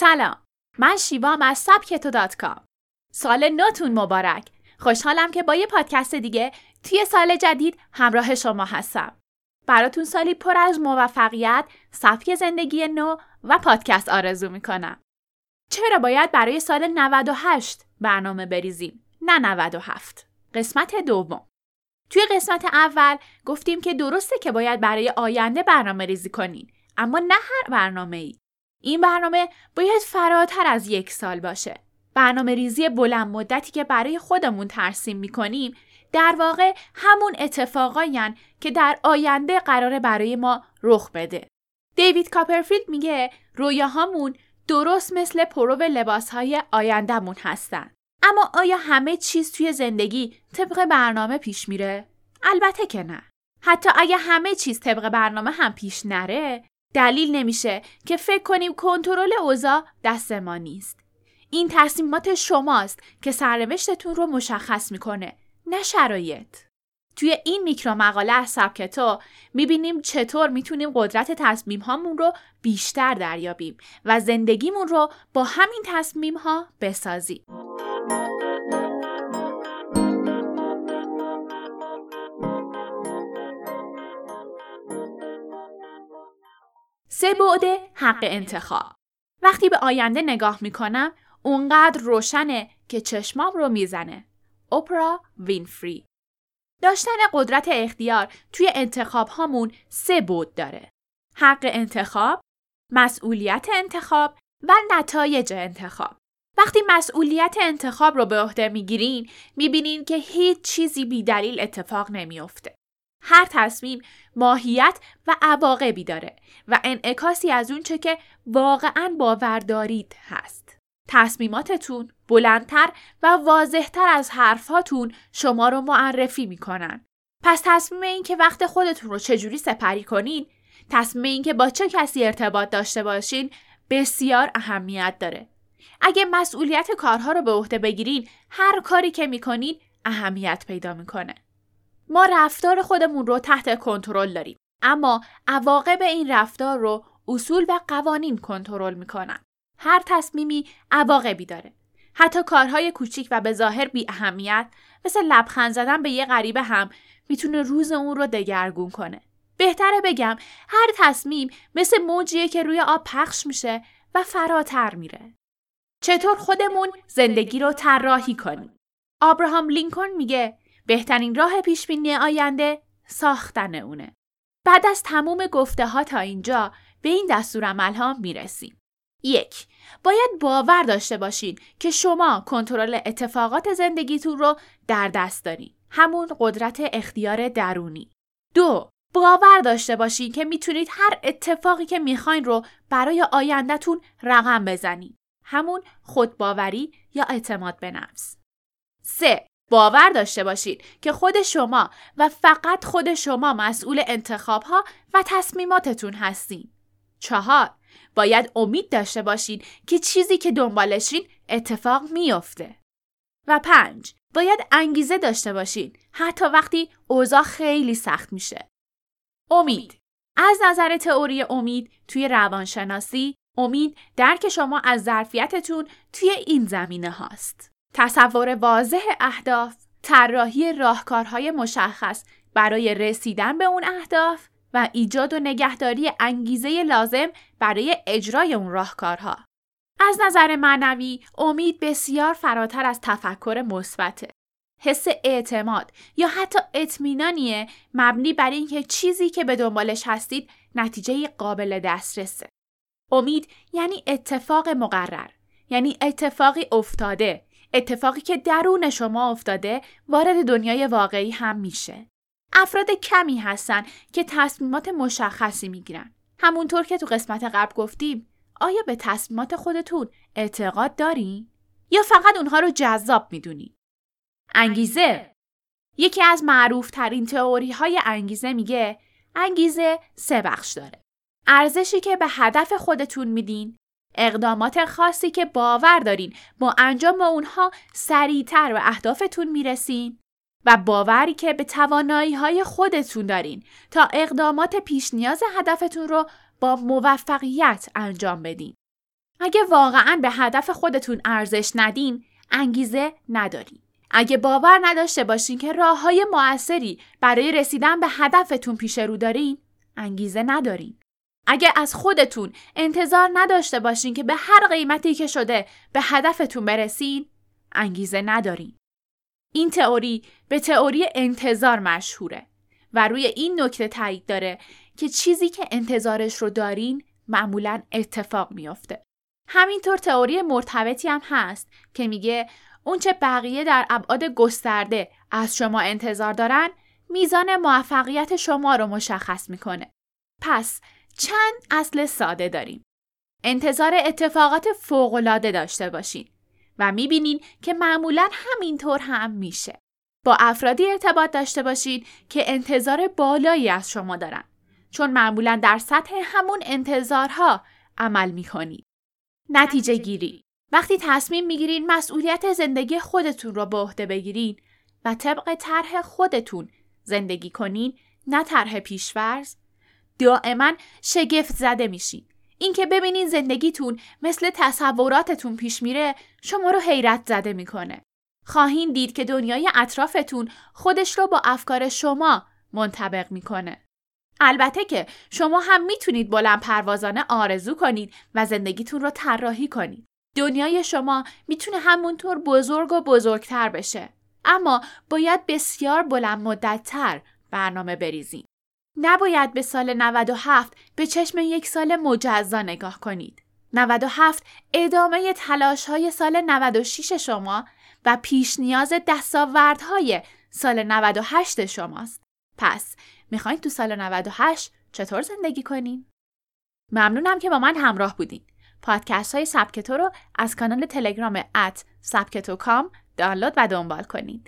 سلام من شیوام از سبکتو دات کام. سال نوتون مبارک. خوشحالم که با یه پادکست دیگه توی سال جدید همراه شما هستم. براتون سالی پر از موفقیت سبک زندگی نو و پادکست آرزو می‌کنم. چرا باید برای سال 98 برنامه بریزیم نه 97 قسمت دوم. توی قسمت اول گفتیم که درسته که باید برای آینده برنامه ریزی کنین اما نه هر برنامه ای. این برنامه باید فراتر از یک سال باشه. برنامه ریزی بلند مدتی که برای خودمون ترسیم می‌کنیم در واقع همون اتفاقایی که در آینده قراره برای ما رخ بده. دیوید کاپرفیلد میگه رویاهامون درست مثل پرو لباسهای آیندهمون هستن. اما آیا همه چیز توی زندگی طبق برنامه پیش میره؟ البته که نه. حتی اگه همه چیز طبق برنامه هم پیش نره، دلیل نمیشه که فکر کنیم کنترل اوضاع دست ما نیست. این تصمیمات شماست که سرنوشتتون رو مشخص می‌کنه، نه شرایط. توی این میکرو مقاله از سبکتو می‌بینیم چطور می‌تونیم قدرت تصمیم هامون رو بیشتر دریابیم و زندگیمون رو با همین تصمیم ها بسازیم. سه بعد حق انتخاب. وقتی به آینده نگاه می‌کنم اونقدر روشنه که چشمام رو می‌زنه. اپرا وینفری. داشتن قدرت اختیار توی انتخاب هامون سه بود داره. حق انتخاب مسئولیت انتخاب و نتایج انتخاب. وقتی مسئولیت انتخاب رو به عهده می‌گیرین می‌بینین که هیچ چیزی بی دلیل اتفاق نمیافته. هر تصمیم ماهیت و عواقبی داره و انعکاسی از اونچه که واقعا باور دارید هست. تصمیماتتون بلندتر و واضحتر از حرفاتون شما رو معرفی می‌کنن. پس تصمیم این که وقت خودتون رو چجوری سپری کنین، تصمیم این که با چه کسی ارتباط داشته باشین بسیار اهمیت داره. اگه مسئولیت کارها رو به عهده بگیرین، هر کاری که می‌کنین اهمیت پیدا می‌کنه. ما رفتار خودمون رو تحت کنترل داریم. اما عواقب این رفتار رو اصول و قوانین کنترل می‌کنن. هر تصمیمی عواقبی داره. حتی کارهای کوچیک و به ظاهر بی اهمیت مثل لبخند زدن به یه غریبه هم می‌تونه روز اون رو دگرگون کنه. بهتره بگم هر تصمیم مثل موجیه که روی آب پخش میشه و فراتر میره. چطور خودمون زندگی رو طراحی کنیم؟ آبراهام لینکلن میگه بهترین راه پیش بینی آینده ساختن اونه. بعد از تموم گفته ها تا اینجا به این دستور عمل ها می‌رسیم. یک باید باور داشته باشین که شما کنترل اتفاقات زندگیتون رو در دست دارین. همون قدرت اختیار درونی. دو باور داشته باشین که می‌تونید هر اتفاقی که می‌خواین رو برای آیندهتون رقم بزنید. همون خودباوری یا اعتماد به نفس. سه باور داشته باشید که خود شما و فقط خود شما مسئول انتخاب ها و تصمیماتتون هستین. چهار باید امید داشته باشید که چیزی که دنبالشین اتفاق میافته. و پنج باید انگیزه داشته باشین حتی وقتی اوضاع خیلی سخت میشه. امید از نظر تئوری امید توی روانشناسی امید درک شما از ظرفیتتون توی این زمینه هاست. تصور واضح اهداف، طراحی راهکارهای مشخص برای رسیدن به اون اهداف و ایجاد و نگهداری انگیزه لازم برای اجرای اون راهکارها. از نظر معنوی امید بسیار فراتر از تفکر مثبته. حس اعتماد یا حتی اطمینانیه مبنی بر اینکه چیزی که به دنبالش هستید نتیجه قابل دسترسه. امید یعنی اتفاق مقرر، یعنی اتفاقی افتاده اتفاقی که درون شما افتاده وارد دنیای واقعی هم میشه. افراد کمی هستن که تصمیمات مشخصی می‌گیرن. همونطور که تو قسمت قبل گفتیم آیا به تصمیمات خودتون اعتقاد دارین؟ یا فقط اونها رو جذاب می‌دونین؟ انگیزه یکی از معروف ترین تئوری های انگیزه میگه انگیزه سه بخش داره. ارزشی که به هدف خودتون میدین، اقدامات خاصی که باور دارین با انجام اونها سریعتر به اهدافتون می‌رسین و باوری که به توانایی های خودتون دارین تا اقدامات پیش نیاز هدفتون رو با موفقیت انجام بدین. اگه واقعا به هدف خودتون ارزش ندین انگیزه ندارین. اگه باور نداشته باشین که راه های موثری برای رسیدن به هدفتون پیش رو دارین انگیزه ندارین. اگه از خودتون انتظار نداشته باشین که به هر قیمتی که شده به هدفتون برسین انگیزه ندارین. این تئوری به تئوری انتظار مشهوره و روی این نکته تایید داره که چیزی که انتظارش رو دارین معمولا اتفاق میافته. همینطور تئوری مرتبطی هم هست که میگه اونچه بقیه در ابعاد گسترده از شما انتظار دارن میزان موفقیت شما رو مشخص می‌کنه. پس چند اصل ساده داریم. انتظار اتفاقات فوقالعاده داشته باشین و می‌بینین که معمولا همینطور هم میشه. با افرادی ارتباط داشته باشید که انتظار بالایی از شما دارن چون معمولا در سطح همون انتظارها عمل می‌کنید. نتیجه گیری وقتی تصمیم می‌گیرین مسئولیت زندگی خودتون رو به عهده بگیرین و طبق طرح خودتون زندگی کنین نه طرح پیشورز دائما شگفت زده میشین اینکه ببینین زندگیتون مثل تصوراتتون پیش میره شما رو حیرت زده می‌کنه خواهین دید که دنیای اطرافتون خودش رو با افکار شما منطبق می‌کنه البته که شما هم می‌تونید بلند پروازانه آرزو کنید و زندگیتون رو طراحی کنید. دنیای شما می‌تونه همونطور بزرگ و بزرگتر بشه. اما باید بسیار بلند مدتتر برنامه بریزید. نباید به سال 97 به چشم یک سال مجزا نگاه کنید. 97 ادامه تلاش های سال 96 شما و پیش نیاز دستاوردهای سال 98 شماست. پس می‌خواین تو سال 98 چطور زندگی کنین؟ ممنونم که با من همراه بودین. پادکست های سبکتو رو از کانال تلگرام ات سبکتو کام دانلود و دنبال کنید.